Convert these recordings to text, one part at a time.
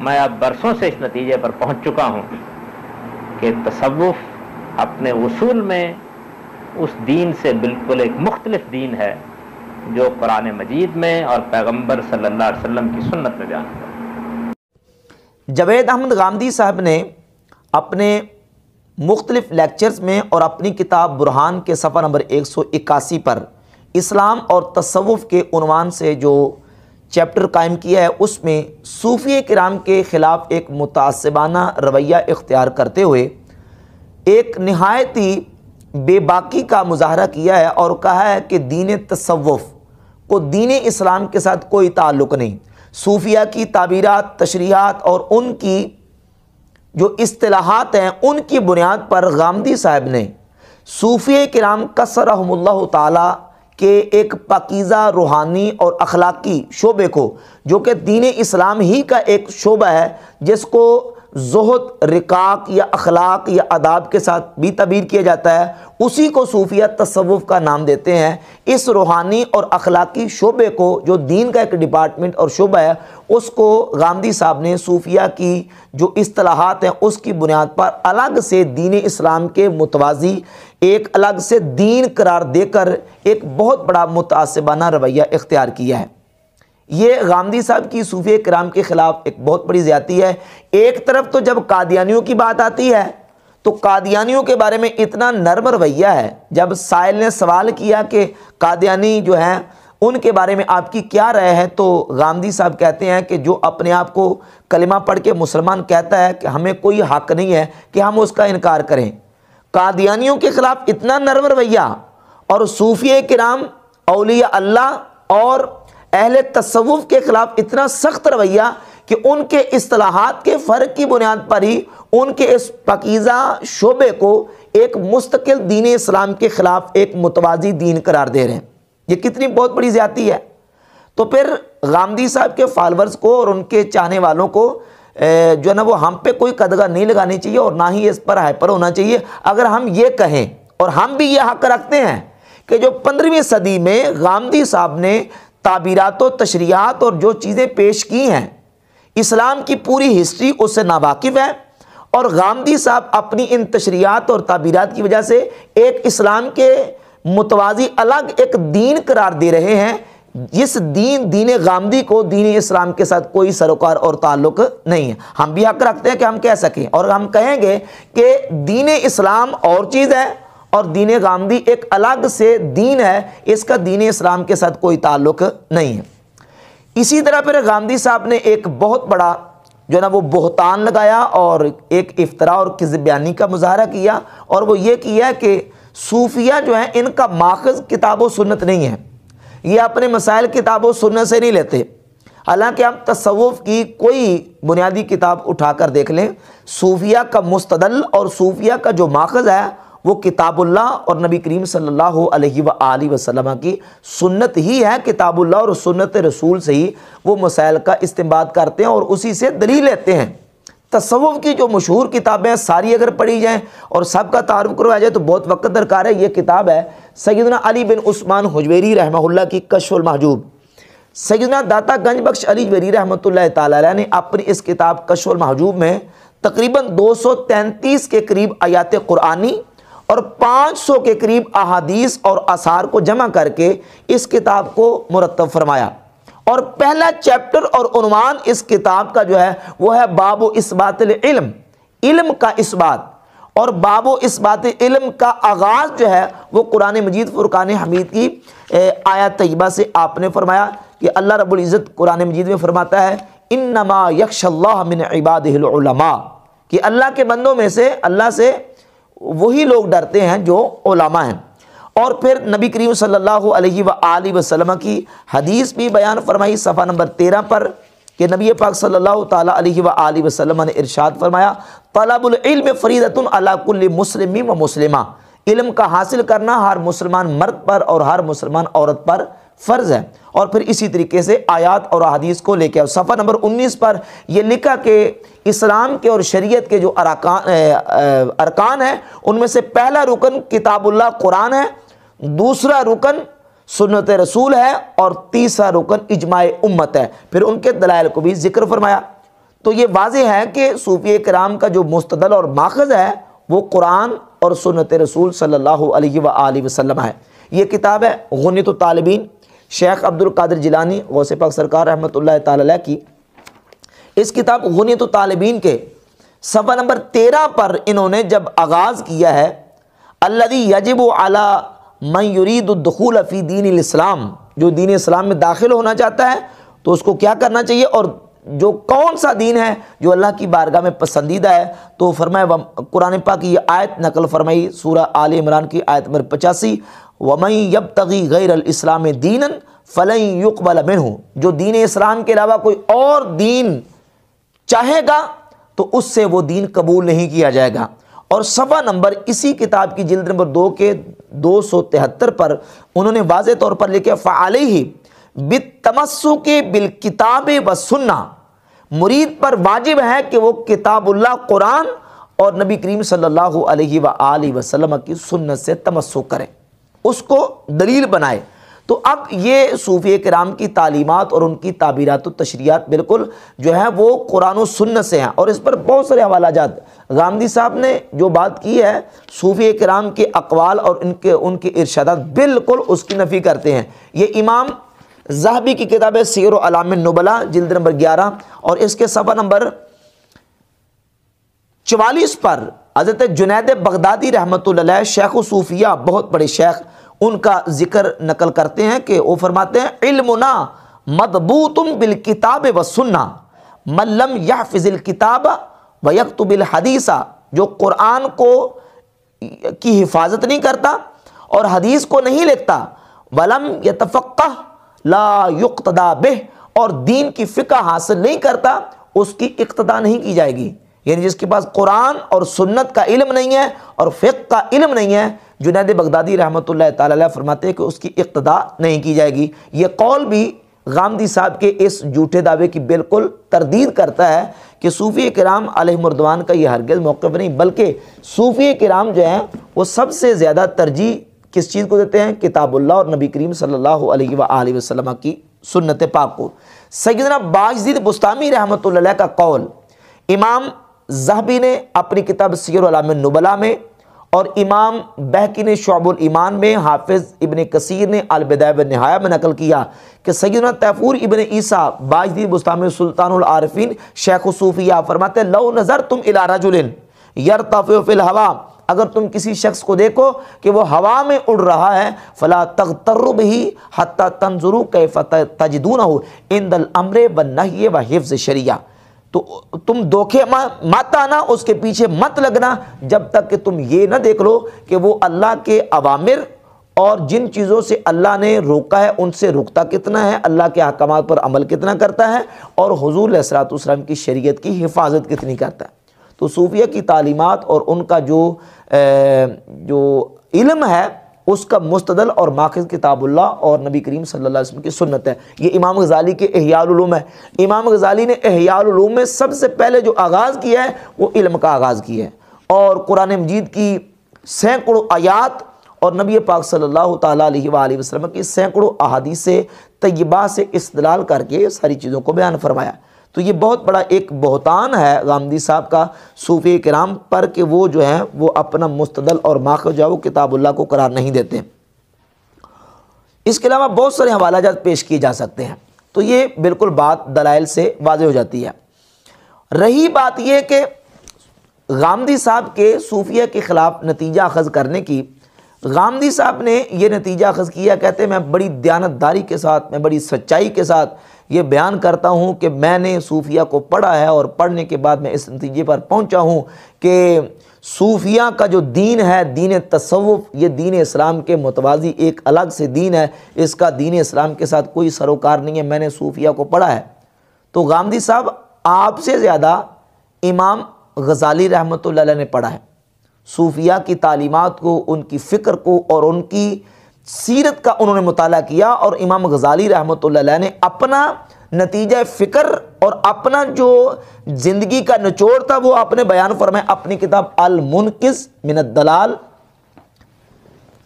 میں اب برسوں سے اس نتیجے پر پہنچ چکا ہوں کہ تصوف اپنے اصول میں اس دین سے بالکل ایک مختلف دین ہے جو قرآن مجید میں اور پیغمبر صلی اللہ علیہ وسلم کی سنت میں بیان ہے جوید احمد غامدی صاحب نے اپنے مختلف لیکچرز میں اور اپنی کتاب برہان کے صفحہ نمبر ایک سو اکاسی پر اسلام اور تصوف کے عنوان سے جو چیپٹر قائم کیا ہے، اس میں صوفی کرام کے خلاف ایک متعصبانہ رویہ اختیار کرتے ہوئے ایک نہایت ہی بے باکی کا مظاہرہ کیا ہے اور کہا ہے کہ دین تصوف کو دین اسلام کے ساتھ کوئی تعلق نہیں۔ صوفیہ کی تعبیرات، تشریحات اور ان کی جو اصطلاحات ہیں، ان کی بنیاد پر غامدی صاحب نے صوفی کرام قصر اللہ تعالیٰ کہ ایک پاکیزہ روحانی اور اخلاقی شعبے کو، جو کہ دین اسلام ہی کا ایک شعبہ ہے، جس کو زہد رکاق یا اخلاق یا اداب کے ساتھ بھی تعبیر کیا جاتا ہے، اسی کو صوفیہ تصوف کا نام دیتے ہیں۔ اس روحانی اور اخلاقی شعبے کو جو دین کا ایک ڈپارٹمنٹ اور شعبہ ہے، اس کو غامدی صاحب نے صوفیہ کی جو اصطلاحات ہیں، اس کی بنیاد پر الگ سے دین اسلام کے متوازی، ایک الگ سے دین قرار دے کر ایک بہت بڑا متعصبانہ رویہ اختیار کیا ہے۔ یہ غامدی صاحب کی صوفی کرام کے خلاف ایک بہت بڑی زیادتی ہے۔ ایک طرف تو جب قادیانیوں کی بات آتی ہے، تو قادیانیوں کے بارے میں اتنا نرم رویہ ہے۔ جب سائل نے سوال کیا کہ قادیانی جو ہیں، ان کے بارے میں آپ کی کیا رائے ہے؟ تو غامدی صاحب کہتے ہیں کہ جو اپنے آپ کو کلمہ پڑھ کے مسلمان کہتا ہے کہ ہمیں کوئی حق نہیں ہے کہ ہم اس کا انکار کریں۔ قادیانیوں کے خلاف اتنا نرم رویہ اور صوفی کرام، اولیاء اللہ اور اہل تصوف کے خلاف اتنا سخت رویہ کہ ان کے اصطلاحات کے فرق کی بنیاد پر ہی ان کے اس پکیزہ شعبے کو ایک مستقل دین اسلام کے خلاف ایک متوازی دین قرار دے رہے ہیں۔ یہ کتنی بہت بڑی زیادتی ہے۔ تو پھر غامدی صاحب کے فالورز کو اور ان کے چاہنے والوں کو جو ہے نا، وہ ہم پہ کوئی قدغہ نہیں لگانی چاہیے اور نہ ہی اس پر ہائپر ہونا چاہیے۔ اگر ہم یہ کہیں اور ہم بھی یہ حق رکھتے ہیں کہ جو پندرہویں صدی میں غامدی صاحب نے تعبیرات و تشریحات اور جو چیزیں پیش کی ہیں۔ اسلام کی پوری ہسٹری اس سے ناواقف ہے اور غامدی صاحب اپنی ان تشریحات اور تعبیرات کی وجہ سے ایک اسلام کے متوازی الگ ایک دین قرار دے رہے ہیں۔ جس دین دین غامدی کو دین اسلام کے ساتھ کوئی سروکار اور تعلق نہیں ہے۔ ہم بھی حق رکھتے ہیں کہ ہم کہہ سکیں اور ہم کہیں گے کہ دین اسلام اور چیز ہے۔ اور دین غامدی ایک الگ سے دین ہے، اس کا دین اسلام کے ساتھ کوئی تعلق نہیں ہے۔ اسی طرح پھر غامدی صاحب نے ایک بہت بڑا جو ہے نا، وہ بہتان لگایا اور ایک افطرا اور کذب بیانی کا مظاہرہ کیا اور وہ یہ کیا کہ صوفیہ جو ہیں، ان کا ماخذ کتاب و سنت نہیں ہے۔ یہ اپنے مسائل کتاب و سنت سے نہیں لیتے۔ حالانکہ ہم تصوف کی کوئی بنیادی کتاب اٹھا کر دیکھ لیں، صوفیہ کا مستدل اور صوفیہ کا جو ماخذ ہے وہ کتاب اللہ اور نبی کریم صلی اللہ علیہ وآلہ وسلم کی سنت ہی ہے، کتاب اللہ اور سنت رسول سے ہی وہ مسائل کا استعمال کرتے ہیں اور اسی سے دلیل لیتے ہیں۔ تصوف کی جو مشہور کتابیں ساری اگر پڑھی جائیں اور سب کا تعارف کروایا جائے تو بہت وقت درکار ہے۔ یہ کتاب ہے سیدنا علی بن عثمان حجویری رحمہ اللہ کی کشف المحجوب۔ سیدنا داتا گنج بخش علی جویری رحمۃ اللہ تعالیٰ علیہ نے اپنی اس کتاب کشف المحجوب میں تقریباً دو سو تینتیس کے قریب آیات قرآنی اور پانچ سو کے قریب احادیث اور اثار کو جمع کر کے اس کتاب کو مرتب فرمایا۔ اور پہلا چیپٹر اور عنوان اس کتاب کا جو ہے، وہ ہے باب و اسبات العلم۔ علم کا اسبات اور باب و اسبات علم کا آغاز جو ہے، وہ قرآن مجید فرقان حمید کی آیات طیبہ سے آپ نے فرمایا کہ اللہ رب العزت قرآن مجید میں فرماتا ہے، انما یکش اللہ من عباد العلماء۔ کہ اللہ کے بندوں میں سے، اللہ سے وہی لوگ ڈرتے ہیں جو علماء ہیں۔ اور پھر نبی کریم صلی اللہ علیہ وآلہ وسلم کی حدیث بھی بیان فرمائی، صفحہ نمبر تیرہ پر، کہ نبی پاک صلی اللہ تعالیٰ علیہ وآلہ وسلم نے ارشاد فرمایا، طلب العلم فریدت علی کل مسلم و مسلمہ۔ علم کا حاصل کرنا ہر مسلمان مرد پر اور ہر مسلمان عورت پر فرض ہے۔ اور پھر اسی طریقے سے آیات اور حدیث کو لے کے صفحہ نمبر انیس پر یہ لکھا کہ اسلام کے اور شریعت کے جو ارکان ہیں، ان میں سے پہلا رکن کتاب اللہ قرآن ہے، دوسرا رکن سنت رسول ہے، اور تیسرا رکن اجماع امت ہے۔ پھر ان کے دلائل کو بھی ذکر فرمایا۔ تو یہ واضح ہے کہ صوفی کرام کا جو مستدل اور ماخذ ہے، وہ قرآن اور سنت رسول صلی اللہ علیہ و وسلم ہے۔ یہ کتاب ہے غنیت و طالبین شیخ عبد القادر جلانی غوث پاک سرکار رحمۃ اللہ تعالی کی۔ اس کتاب غنیت طالبین کے صفحہ نمبر تیرہ پر انہوں نے جب آغاز کیا ہے اللہ یجب من یرید الدخول فی دین الاسلام، جو دین اسلام میں داخل ہونا چاہتا ہے، تو اس کو کیا کرنا چاہیے؟ اور جو کون سا دین ہے جو اللہ کی بارگاہ میں پسندیدہ ہے، تو فرمائے، قرآن پاک کی یہ آیت نقل فرمائی، سورہ آل عمران کی آیت نمبر پچاسی۔ ومئی یب تغی غیر الاسلام دین فلیں یقبل منہ جو دین اسلام کے علاوہ کوئی اور دین چاہے گا، تو اس سے وہ دین قبول نہیں کیا جائے گا۔ اور صفحہ نمبر اسی کتاب کی جلد نمبر دو کے دو سو تہتر پر انہوں نے واضح طور پر لکھے فعال ہی بتمسو کے بالکتاب و سننا مرید پر واجب ہے کہ وہ کتاب اللہ، قرآن اور نبی کریم صلی اللہ علیہ و وسلم کی سنت سے تمسک کرے۔ اس کو دلیل بنائے۔ تو اب یہ صوفی کرام کی تعلیمات اور ان کی تعبیرات و تشریحات بالکل جو ہے وہ قرآن و سنت سے ہیں۔ اور اس پر بہت سارے حوالہ جات۔ غامدی صاحب نے جو بات کی ہے صوفی کرام کے اقوال اور ان کے ان کے ارشادات بالکل اس کی نفی کرتے ہیں۔ یہ امام زہبی کی کتاب ہے سیر و علام نبلا جلد نمبر گیارہ۔ اور اس کے صفحہ نمبر چوالیس پر حضرت جنید بغدادی رحمۃ اللہ شیخ و صوفیہ بہت بڑے شیخ ان کا ذکر نقل کرتے ہیں کہ وہ فرماتے ہیں، علمنا مدبوتم بالکتاب و سننا ملم یا فضل کتاب و یکتب الحدیثہ جو قرآن کو کی حفاظت نہیں کرتا اور حدیث کو نہیں لکھتا، ولم یتفقہ، لا یقتدا بہ، اور دین کی فقہ حاصل نہیں کرتا، اس کی اقتدا نہیں کی جائے گی۔ یعنی جس کے پاس قرآن اور سنت کا علم نہیں ہے اور فقہ کا علم نہیں ہے، جنید بغدادی رحمۃ اللہ تعالی علیہ فرماتے ہیں کہ اس کی اقتدا نہیں کی جائے گی۔ یہ قول بھی غامدی صاحب کے اس جھوٹے دعوے کی بالکل تردید کرتا ہے کہ صوفی کرام علیہ مردوان کا یہ ہرگز موقف نہیں، بلکہ صوفی کرام جو ہیں، وہ سب سے زیادہ ترجیح کس چیز کو دیتے ہیں؟ کتاب اللہ اور نبی کریم صلی اللہ علیہ وآلہ وسلم کی سنت پاک کو۔ سیدنا باجدید بستامی رحمۃ اللہ کا قول، امام زہبی نے اپنی کتاب سیر علام نبلا میں اور امام بہکی نے شعب الایمان میں حافظ ابن کثیر نے البدیب نہایہ میں نقل کیا کہ سیدنا تیفور ابن عیسیٰ باجدید بستامی سلطان العارفین شیخ صوفیہ فرماتے لو نظر تم الى رجل یرتفع فی الہوا اگر تم کسی شخص کو دیکھو کہ وہ ہوا میں اڑ رہا ہے، فلا تغترب ہی حتی تنظرو کیف تجدونہ اند الامر والنہی و حفظ شریعہ۔ تو تم دھوکے مت آنا، اس کے پیچھے مت لگنا، جب تک کہ تم یہ نہ دیکھ لو کہ وہ اللہ کے عوامر اور جن چیزوں سے اللہ نے روکا ہے، ان سے رکتا کتنا ہے، اللہ کے احکامات پر عمل کتنا کرتا ہے اور حضور علیہ السلاۃ والسلام کی شریعت کی حفاظت کتنی کرتا ہے۔ تو صوفیہ کی تعلیمات اور ان کا جو جو علم ہے اس کا مستدل اور ماخذ کتاب اللہ اور نبی کریم صلی اللہ علیہ وسلم کی سنت ہے۔ یہ امام غزالی کے احیاء العلوم ہے۔ امام غزالی نے احیاء العلوم میں سب سے پہلے جو آغاز کیا ہے، وہ علم کا آغاز کیا ہے۔ اور قرآن مجید کی سینکڑوں آیات اور نبی پاک صلی اللہ تعالیٰ علیہ وآلہ وسلم کی سینکڑوں احادیث طیبہ سے استدلال کر کے ساری چیزوں کو بیان فرمایا۔ تو یہ بہت بڑا ایک بہتان ہے غامدی صاحب کا صوفی کرام، پر کہ وہ جو ہیں، وہ اپنا مستدل اور ماخذ جو ہے، وہ کتاب اللہ کو قرار نہیں دیتے۔ اس کے علاوہ بہت سارے حوالہ جات پیش کیے جا سکتے ہیں۔ تو یہ بالکل بات دلائل سے واضح ہو جاتی ہے۔ رہی بات یہ کہ غامدی صاحب کے صوفیہ کے خلاف نتیجہ اخذ کرنے کی غامدی صاحب نے یہ نتیجہ اخذ کیا، کہتے ہیں، میں بڑی دیانتداری کے ساتھ، میں بڑی سچائی کے ساتھ یہ بیان کرتا ہوں کہ میں نے صوفیہ کو پڑھا ہے اور پڑھنے کے بعد میں اس نتیجے پر پہنچا ہوں کہ صوفیہ کا جو دین ہے، دین تصوف، یہ دین اسلام کے متوازی ایک الگ سے دین ہے۔ اس کا دین اسلام کے ساتھ کوئی سروکار نہیں ہے، میں نے صوفیہ کو پڑھا ہے۔ تو غامدی صاحب، آپ سے زیادہ امام غزالی رحمۃ اللہ علیہ نے پڑھا ہے۔ صوفیہ کی تعلیمات کو، ان کی فکر کو اور ان کی سیرت کا انہوں نے مطالعہ کیا اور امام غزالی رحمۃ اللہ علیہ نے اپنا نتیجہ فکر اور اپنا جو زندگی کا نچوڑ تھا وہ اپنے بیان فرمائے، اپنی کتاب المنکز من الدلال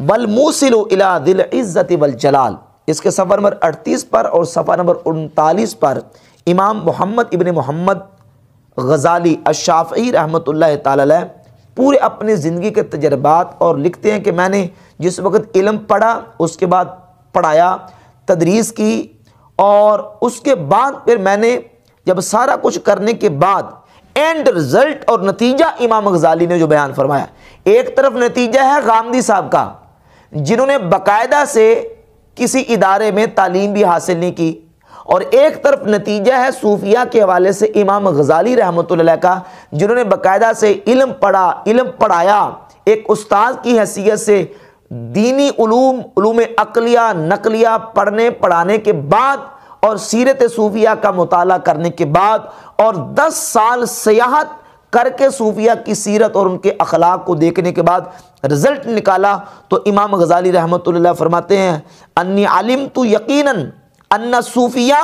والموسل الى دل عزت والجلال۔ اس کے صفحہ نمبر اڑتیس پر اور صفحہ نمبر انتالیس پر امام محمد ابن محمد غزالی الشافعی رحمۃ اللہ تعالی علیہ پورے اپنی زندگی کے تجربات اور لکھتے ہیں کہ میں نے جس وقت علم پڑھا، اس کے بعد پڑھایا، تدریس کی اور اس کے بعد پھر میں نے جب سارا کچھ کرنے کے بعد اینڈ رزلٹ اور نتیجہ امام غزالی نے جو بیان فرمایا۔ ایک طرف نتیجہ ہے غامدی صاحب کا، جنہوں نے باقاعدہ سے کسی ادارے میں تعلیم بھی حاصل نہیں کی۔ اور ایک طرف نتیجہ ہے صوفیہ کے حوالے سے امام غزالی رحمۃ اللہ کا، جنہوں نے باقاعدہ سے علم پڑھا، علم پڑھایا۔ ایک استاد کی حیثیت سے دینی علوم علوم عقلیہ، نقلیہ، پڑھنے، پڑھانے کے بعد اور سیرت صوفیہ کا مطالعہ کرنے کے بعد اور دس سال سیاحت کر کے صوفیہ کی سیرت اور ان کے اخلاق کو دیکھنے کے بعد رزلٹ نکالا تو امام غزالی رحمۃ اللہ فرماتے ہیں، انی عالم تو یقیناً ان صوفیہ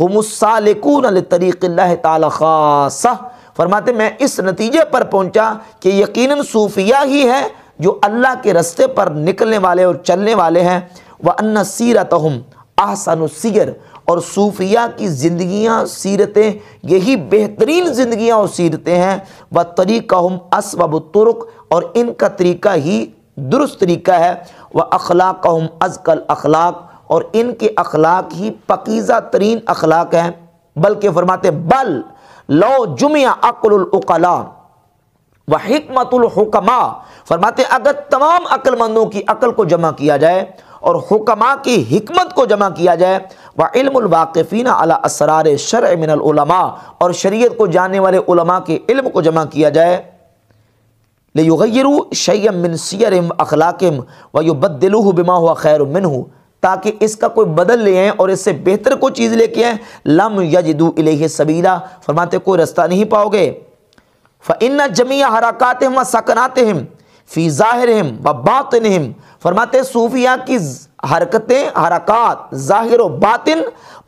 ہم السالکون لطریق اللہ تعالی خاصہ۔ فرماتے میں اس نتیجے پر پہنچا کہ یقیناً صوفیہ ہی ہے جو اللہ کے رستے پر نکلنے والے اور چلنے والے ہیں۔ وہ ان سیرتہم احسن السیر اور صوفیہ کی زندگیاں، سیرتیں، یہی بہترین زندگیاں اور سیرتیں ہیں۔ وہ طریقہ ہم اسبب الطرق۔ اور ان کا طریقہ ہی درست طریقہ ہے۔ وہ اخلاق ہم ازکل اخلاق۔ اور ان کے اخلاق ہی پقیزہ ترین اخلاق ہیں۔ بلکہ فرماتے بل لو جمعہ عقل العقلا و حکمت الحکمہ فرماتے اگر تمام عقل مندوں کی عقل کو جمع کیا جائے اور حکمہ کی حکمت کو جمع کیا جائے وہ علم الواقفین علی اسرار شرع من العلماء، اور شریعت کو جاننے والے علماء کے علم کو جمع کیا جائے، لیغیروا شیئا من سیرہم اخلاقہم ویبدلوہ بما ہوا خیر منہ۔ تاکہ اس کا کوئی بدل لے آئیں اور اس سے بہتر کوئی چیز لے کے آئیں۔ لم یجدو الیہ سبیلا، فرماتے کوئی رستہ نہیں پاؤ گے۔ فَإِنَّ جَمِيعَ حَرَكَاتِهِمْ وَسَكَنَاتِهِمْ فی ظاہرہم و فرماتے صوفیہ کی حرکتیں، حرکات، ظاہر و باطن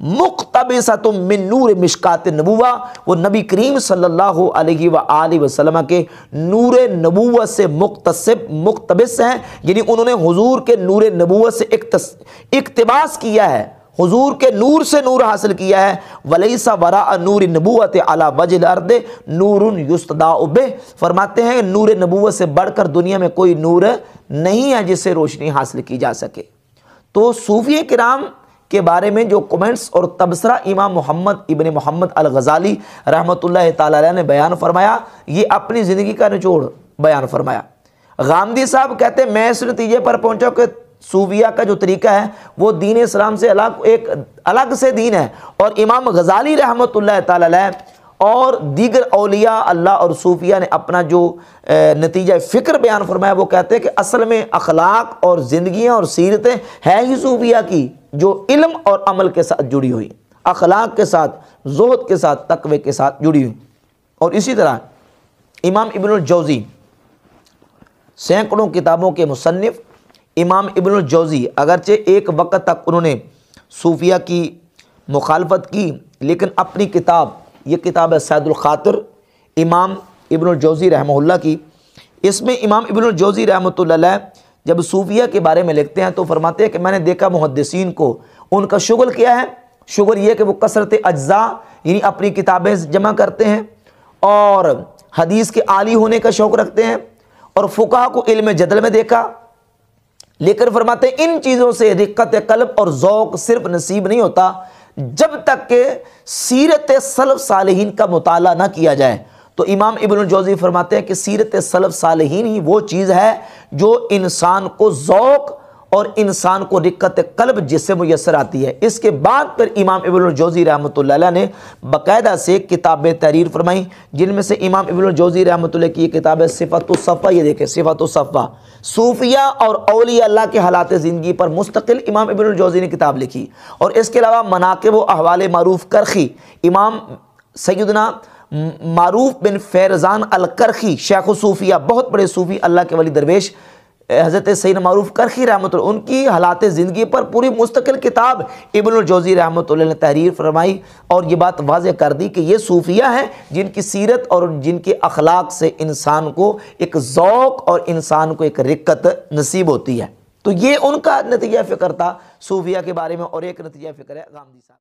مقتبسۃ من نور مشکات نبوہ۔ وہ نبی کریم صلی اللہ علیہ وآلہ وسلم کے نور نبوت سے مقتصب، مقتبس ہیں۔ یعنی انہوں نے حضور کے نور نبوت سے اقتباس کیا ہے۔ حضور کے نور سے نور حاصل کیا ہے۔ ولیسا ورا نور نبوت علی وجہ الارض نور یستداء بہ۔ فرماتے ہیں نور نبوت سے بڑھ کر دنیا میں کوئی نور نہیں ہے جس سے روشنی حاصل کی جا سکے۔ تو صوفی کرام کے بارے میں جو کومنٹس اور تبصرہ امام محمد ابن محمد الغزالی رحمۃ اللہ تعالی علیہ نے بیان فرمایا، یہ اپنی زندگی کا نچوڑ بیان فرمایا۔ غامدی صاحب کہتے ہیں، میں اس نتیجے پر پہنچا کہ صوفیہ کا جو طریقہ ہے، وہ دین اسلام سے الگ، ایک الگ سے دین ہے۔ اور امام غزالی رحمۃ اللہ تعالی علیہ اور دیگر اولیاء اللہ اور صوفیہ نے اپنا جو نتیجہ فکر بیان فرمایا، وہ کہتے ہیں کہ اصل میں اخلاق اور زندگیاں اور سیرتیں ہیں ہی صوفیہ کی جو علم اور عمل کے ساتھ جڑی ہوئی، اخلاق کے ساتھ، زہد کے ساتھ، تقوی کے ساتھ جڑی ہوئی۔ اور اسی طرح امام ابن الجوزی، سینکڑوں کتابوں کے مصنف امام ابن الجوزی، اگرچہ ایک وقت تک انہوں نے صوفیہ کی مخالفت کی، لیکن اپنی کتاب یہ کتاب ہے سید الخاطر، امام ابن الجوزی رحمہ اللہ کی۔ اس میں امام ابن الجوزی رحمۃ اللہ علیہ جب صوفیہ کے بارے میں لکھتے ہیں تو فرماتے ہیں کہ میں نے دیکھا محدثین کو، ان کا شغل کیا ہے؟ شغل یہ کہ وہ کثرت اجزاء یعنی اپنی کتابیں جمع کرتے ہیں اور حدیث کے عالی ہونے کا شوق رکھتے ہیں اور فقہ کو علم جدل میں دیکھا۔ لیکن فرماتے ہیں ان چیزوں سے رقت قلب اور ذوق صرف نصیب نہیں ہوتا جب تک کہ سیرت سلف صالحین کا مطالعہ نہ کیا جائے۔ تو امام ابن الجوزی فرماتے ہیں کہ سیرت سلف صالحین ہی وہ چیز ہے جو انسان کو ذوق اور انسان کو رقت قلب جس سے میسر آتی ہے۔ اس کے بعد پھر امام ابن الجوزی رحمۃ اللہ علیہ نے باقاعدہ سے کتابیں تحریر فرمائیں، جن میں سے امام ابن الجوزی رحمۃ اللہ کی یہ کتاب ہے صفت الصفہ یہ دیکھیں صفت الصفہ صوفیہ اور اولیاء اللہ کے حالات زندگی پر مستقل امام ابن الجوزی نے کتاب لکھی۔ اور اس کے علاوہ مناقب و احوال معروف کرخی، امام سیدنا معروف بن فیرزان الکرخی، شیخ و صوفیہ بہت بڑے صوفی اللہ کے ولی درویش حضرت سید معروف کرخی رحمۃ اللہ ان کی حالات زندگی پر پوری مستقل کتاب ابن الجوزی رحمۃ اللہ نے تحریر فرمائی اور یہ بات واضح کر دی کہ یہ صوفیہ ہیں جن کی سیرت اور جن کے اخلاق سے انسان کو ایک ذوق اور انسان کو ایک رکت نصیب ہوتی ہے۔ تو یہ ان کا نتیجہ فکر تھا صوفیہ کے بارے میں اور ایک نتیجہ فکر ہے۔ غامدی صاحب۔